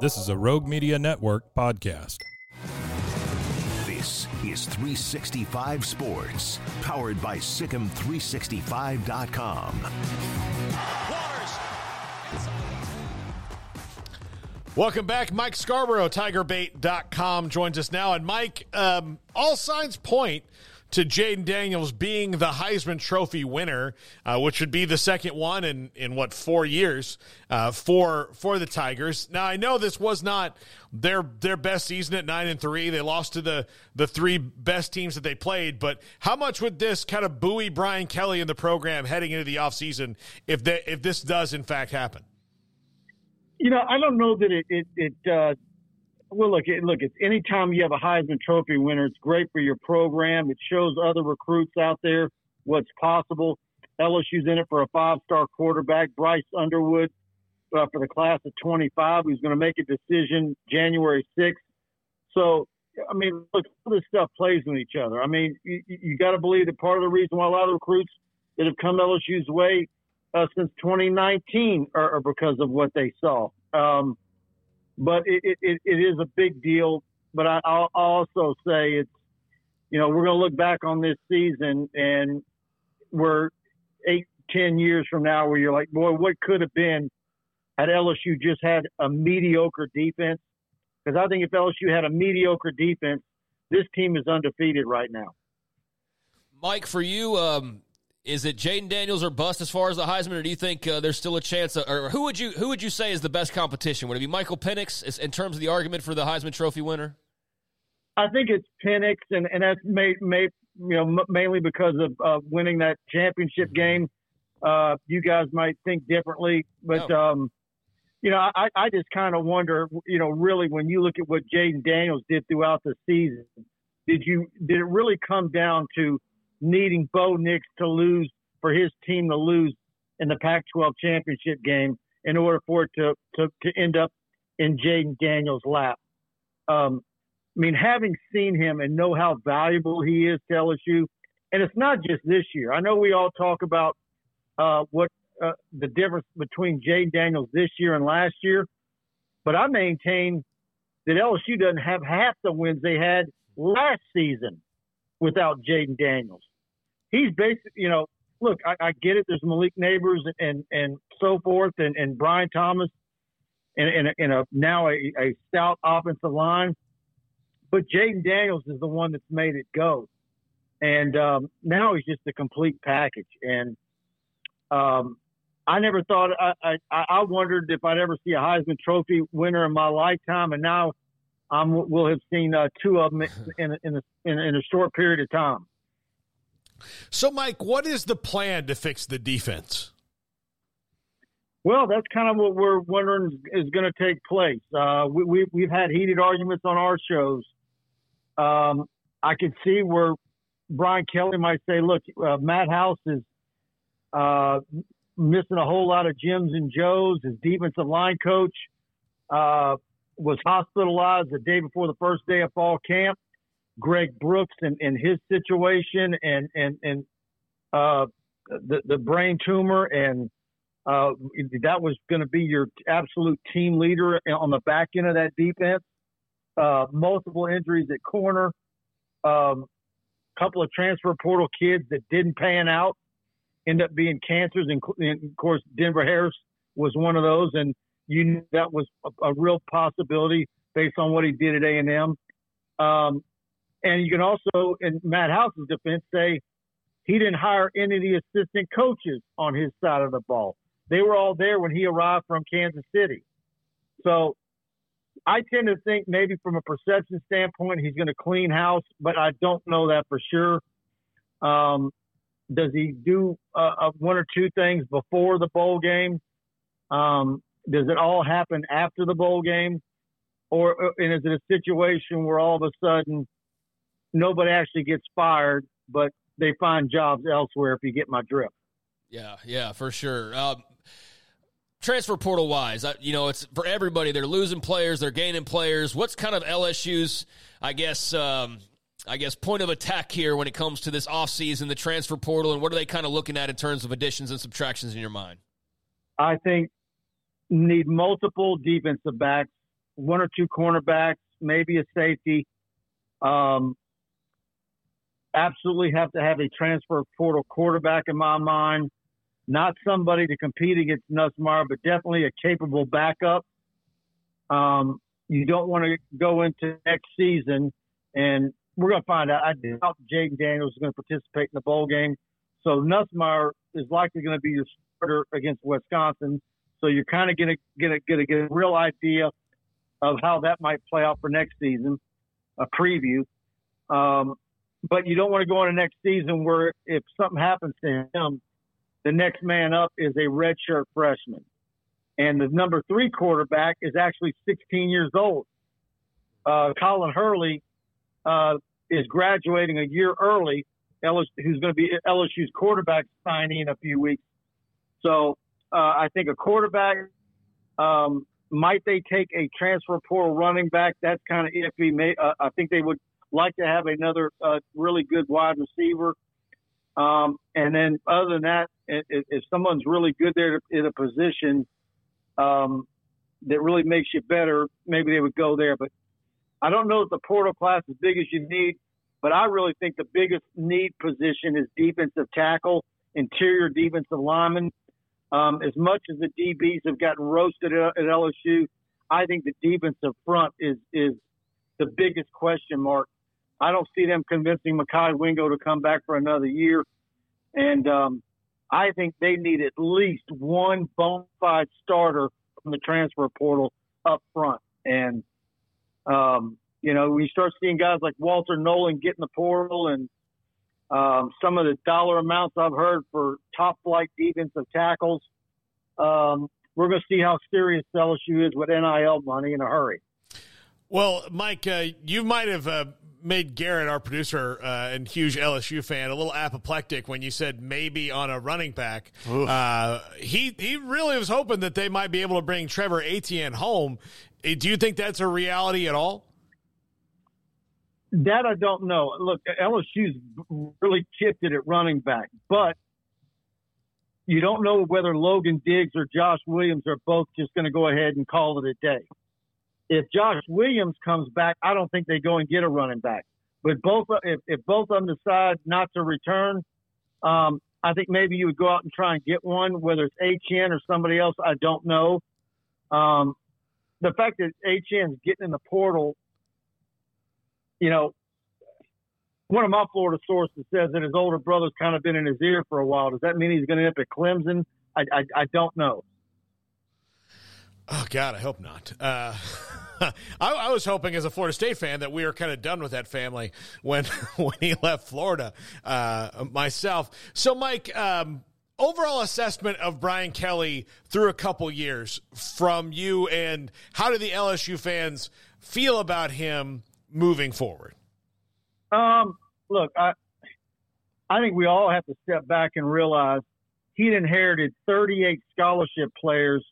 This is a Rogue Media Network podcast. This is 365 Sports, powered by SicEm365.com. Welcome back. Mike Scarborough, TigerBait.com, joins us now. And Mike, um, all signs point to Jayden Daniels being the Heisman Trophy winner, uh, which would be the second one in, in what four years uh, for for the Tigers. Now I know this was not their their best season at nine and three. They lost to the the three best teams that they played. But how much would this kind of buoy Brian Kelly in the program heading into the offseason if they, if this does in fact happen? You know, I don't know that it it, it uh, well, look, look, it's anytime you have a Heisman Trophy winner, it's great for your program. It shows other recruits out there what's possible. LSU's in it for a five-star quarterback, Bryce Underwood, uh, for the class of 25, who's going to make a decision January 6th. So, I mean, look, all this stuff plays with each other. I mean, you, you got to believe that part of the reason why a lot of recruits that have come LSU's way uh, since 2019 are, are because of what they saw. Um, but it, it, it is a big deal. But I, I'll also say it's, you know, we're going to look back on this season and we're eight, ten years from now where you're like, boy, what could have been had LSU just had a mediocre defense? Because I think if LSU had a mediocre defense, this team is undefeated right now. Mike, for you, um, is it Jayden Daniels or bust as far as the Heisman, or do you think uh, there's still a chance? Of, or who would you who would you say is the best competition? Would it be Michael Penix in terms of the argument for the Heisman Trophy winner? I think it's Penix, and and that's may, may you know mainly because of uh, winning that championship game. Uh, you guys might think differently, but no. um, you know I I just kind of wonder, you know, really when you look at what Jayden Daniels did throughout the season, did you did it really come down to needing Bo Nix to lose for his team to lose in the Pac-12 championship game in order for it to to, to end up in Jayden Daniels' lap. Um, I mean, having seen him and know how valuable he is to LSU, and it's not just this year. I know we all talk about uh, what uh, the difference between Jayden Daniels this year and last year, but I maintain that LSU doesn't have half the wins they had last season without Jayden Daniels he's basically, you know, look, I, I, get it. There's Malik Nabers and and so forth, and, and Brian Thomas, and, and, and a, now a, a stout offensive line. But Jayden Daniels is the one that's made it go, and um, now he's just a complete package. And um, I never thought I, I I wondered if I'd ever see a Heisman Trophy winner in my lifetime, and now I will have seen uh, two of them in in a, in, in a short period of time. So, Mike, what is the plan to fix the defense? Well, that's kind of what we're wondering is going to take place. Uh, we, we, have had heated arguments on our shows. Um, I could see where Brian Kelly might say, look, uh, Matt House is uh, missing a whole lot of Jims and Joes. His defensive line coach uh, was hospitalized the day before the first day of fall camp. Greg Brooks and, and his situation and and and uh, the the brain tumor and uh, that was going to be your absolute team leader on the back end of that defense. Uh, multiple injuries at corner, a um, couple of transfer portal kids that didn't pan out, end up being cancers, and, and of course Denver Harris was one of those, and you knew that was a, a real possibility based on what he did at A and M. Um, and you can also, in Matt House's defense, say he didn't hire any of the assistant coaches on his side of the ball. They were all there when he arrived from Kansas City. So I tend to think maybe from a perception standpoint, he's going to clean house, but I don't know that for sure. Um, does he do uh, uh, one or two things before the bowl game? Um, does it all happen after the bowl game, or and is it a situation where all of a sudden nobody actually gets fired, but they find jobs elsewhere? If you get my drift. Yeah, yeah, for sure. Um, transfer portal wise, you know, it's for everybody. They're losing players, they're gaining players. What's kind of LSU's, I guess, um, I guess, point of attack here when it comes to this offseason, the transfer portal, and what are they kind of looking at in terms of additions and subtractions in your mind? I think need multiple defensive backs, one or two cornerbacks, maybe a safety. Um, absolutely have to have a transfer portal quarterback in my mind not somebody to compete against Nussmeier, but definitely a capable backup. Um, you don't want to go into next season, and we're going to find out. I doubt Jayden Daniels is going to participate in the bowl game. So Nussmeier is likely going to be your starter against Wisconsin. So you're kind of going to get a, get a, get a real idea of how that might play out for next season, a preview. Um, but you don't want to go on into next season where if something happens to him, the next man up is a redshirt freshman. And the number three quarterback is actually 16 years old. Uh, Colin Hurley uh, is graduating a year early, LSU, who's going to be LSU's quarterback signing in a few weeks. So uh, I think a quarterback, um, might they take a transfer portal running back? That's kind of iffy. May, uh, I think they would like to have another uh, really good wide receiver. Um, and then other than that, if, someone's really good there in a position um, that really makes you better, maybe they would go there. But I don't know if the portal class is big as you need, but I really think the biggest need position is defensive tackle, interior defensive lineman. Um, as much as the DBs have gotten roasted at, at LSU, I think the defensive front is is the biggest question mark I don't see them convincing Mekhi Wingo to come back for another year. And um, I think they need at least one bona fide starter from the transfer portal up front. And, um, you know, we start seeing guys like Walter Nolen get in the portal and um, some of the dollar amounts I've heard for top flight defensive tackles. Um, we're going to see how serious LSU is with NIL money in a hurry. Well, Mike, uh, you might have uh, made Garrett, our producer uh, and huge LSU fan, a little apoplectic when you said maybe on a running back. Uh, he he really was hoping that they might be able to bring Trevor Etienne home. Uh, do you think that's a reality at all? That I don't know. Look, LSU's really chipped it at running back, but you don't know whether Logan Diggs or Josh Williams are both just going to go ahead and call it a day if Josh Williams comes back, I don't think they go and get a running back. But both, if, if both of them decide not to return, um, I think maybe you would go out and try and get one, whether it's Etienne or somebody else. I don't know. Um, the fact that Etienne's getting in the portal, you know, one of my Florida sources says that his older brother's kind of been in his ear for a while. Does that mean he's going to end up at Clemson? I, I, I don't know. Oh God, I hope not. Uh, I, I, was hoping, as a Florida State fan, that we were kind of done with that family when when he left Florida. Uh, myself, so Mike. Um, overall assessment of Brian Kelly through a couple years from you, and how do the LSU fans feel about him moving forward? Um, look, I I think we all have to step back and realize he'd inherited 38 scholarship players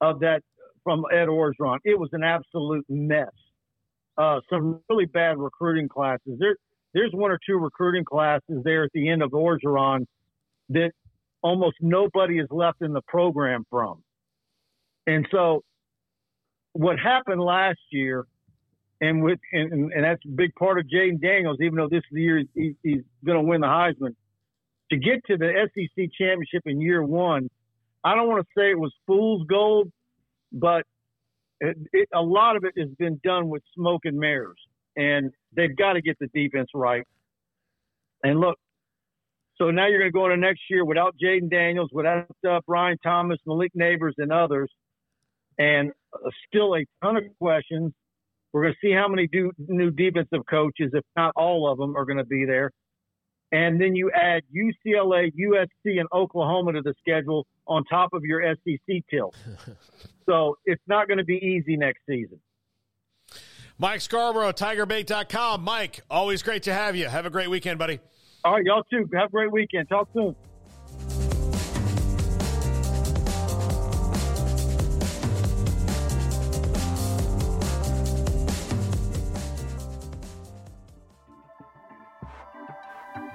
of that from Ed Orgeron. It was an absolute mess. Uh, some really bad recruiting classes. There, there's one or two recruiting classes there at the end of Orgeron that almost nobody is left in the program from. And so, what happened last year, and with and, and that's a big part of Jayden Daniels, even though this is the year he's going to win the Heisman. To get to the SEC championship in year one, I don't want to say it was fool's gold, but it, it, a lot of it has been done with smoke and mirrors, and they've got to get the defense right. And look, so now you're going to go into next year without Jayden Daniels, without uh, Brian Thomas, Malik Nabers, and others, and uh, still a ton of questions. We're going to see how many do, new defensive coaches, if not all of them, are going to be there. And then you add UCLA, USC, and Oklahoma to the schedule on top of your SEC tilt. so it's not going to be easy next season. Mike Scarborough, TigerBait.com. Mike, always great to have you. Have a great weekend, buddy. All right, y'all too. Have a great weekend. Talk soon.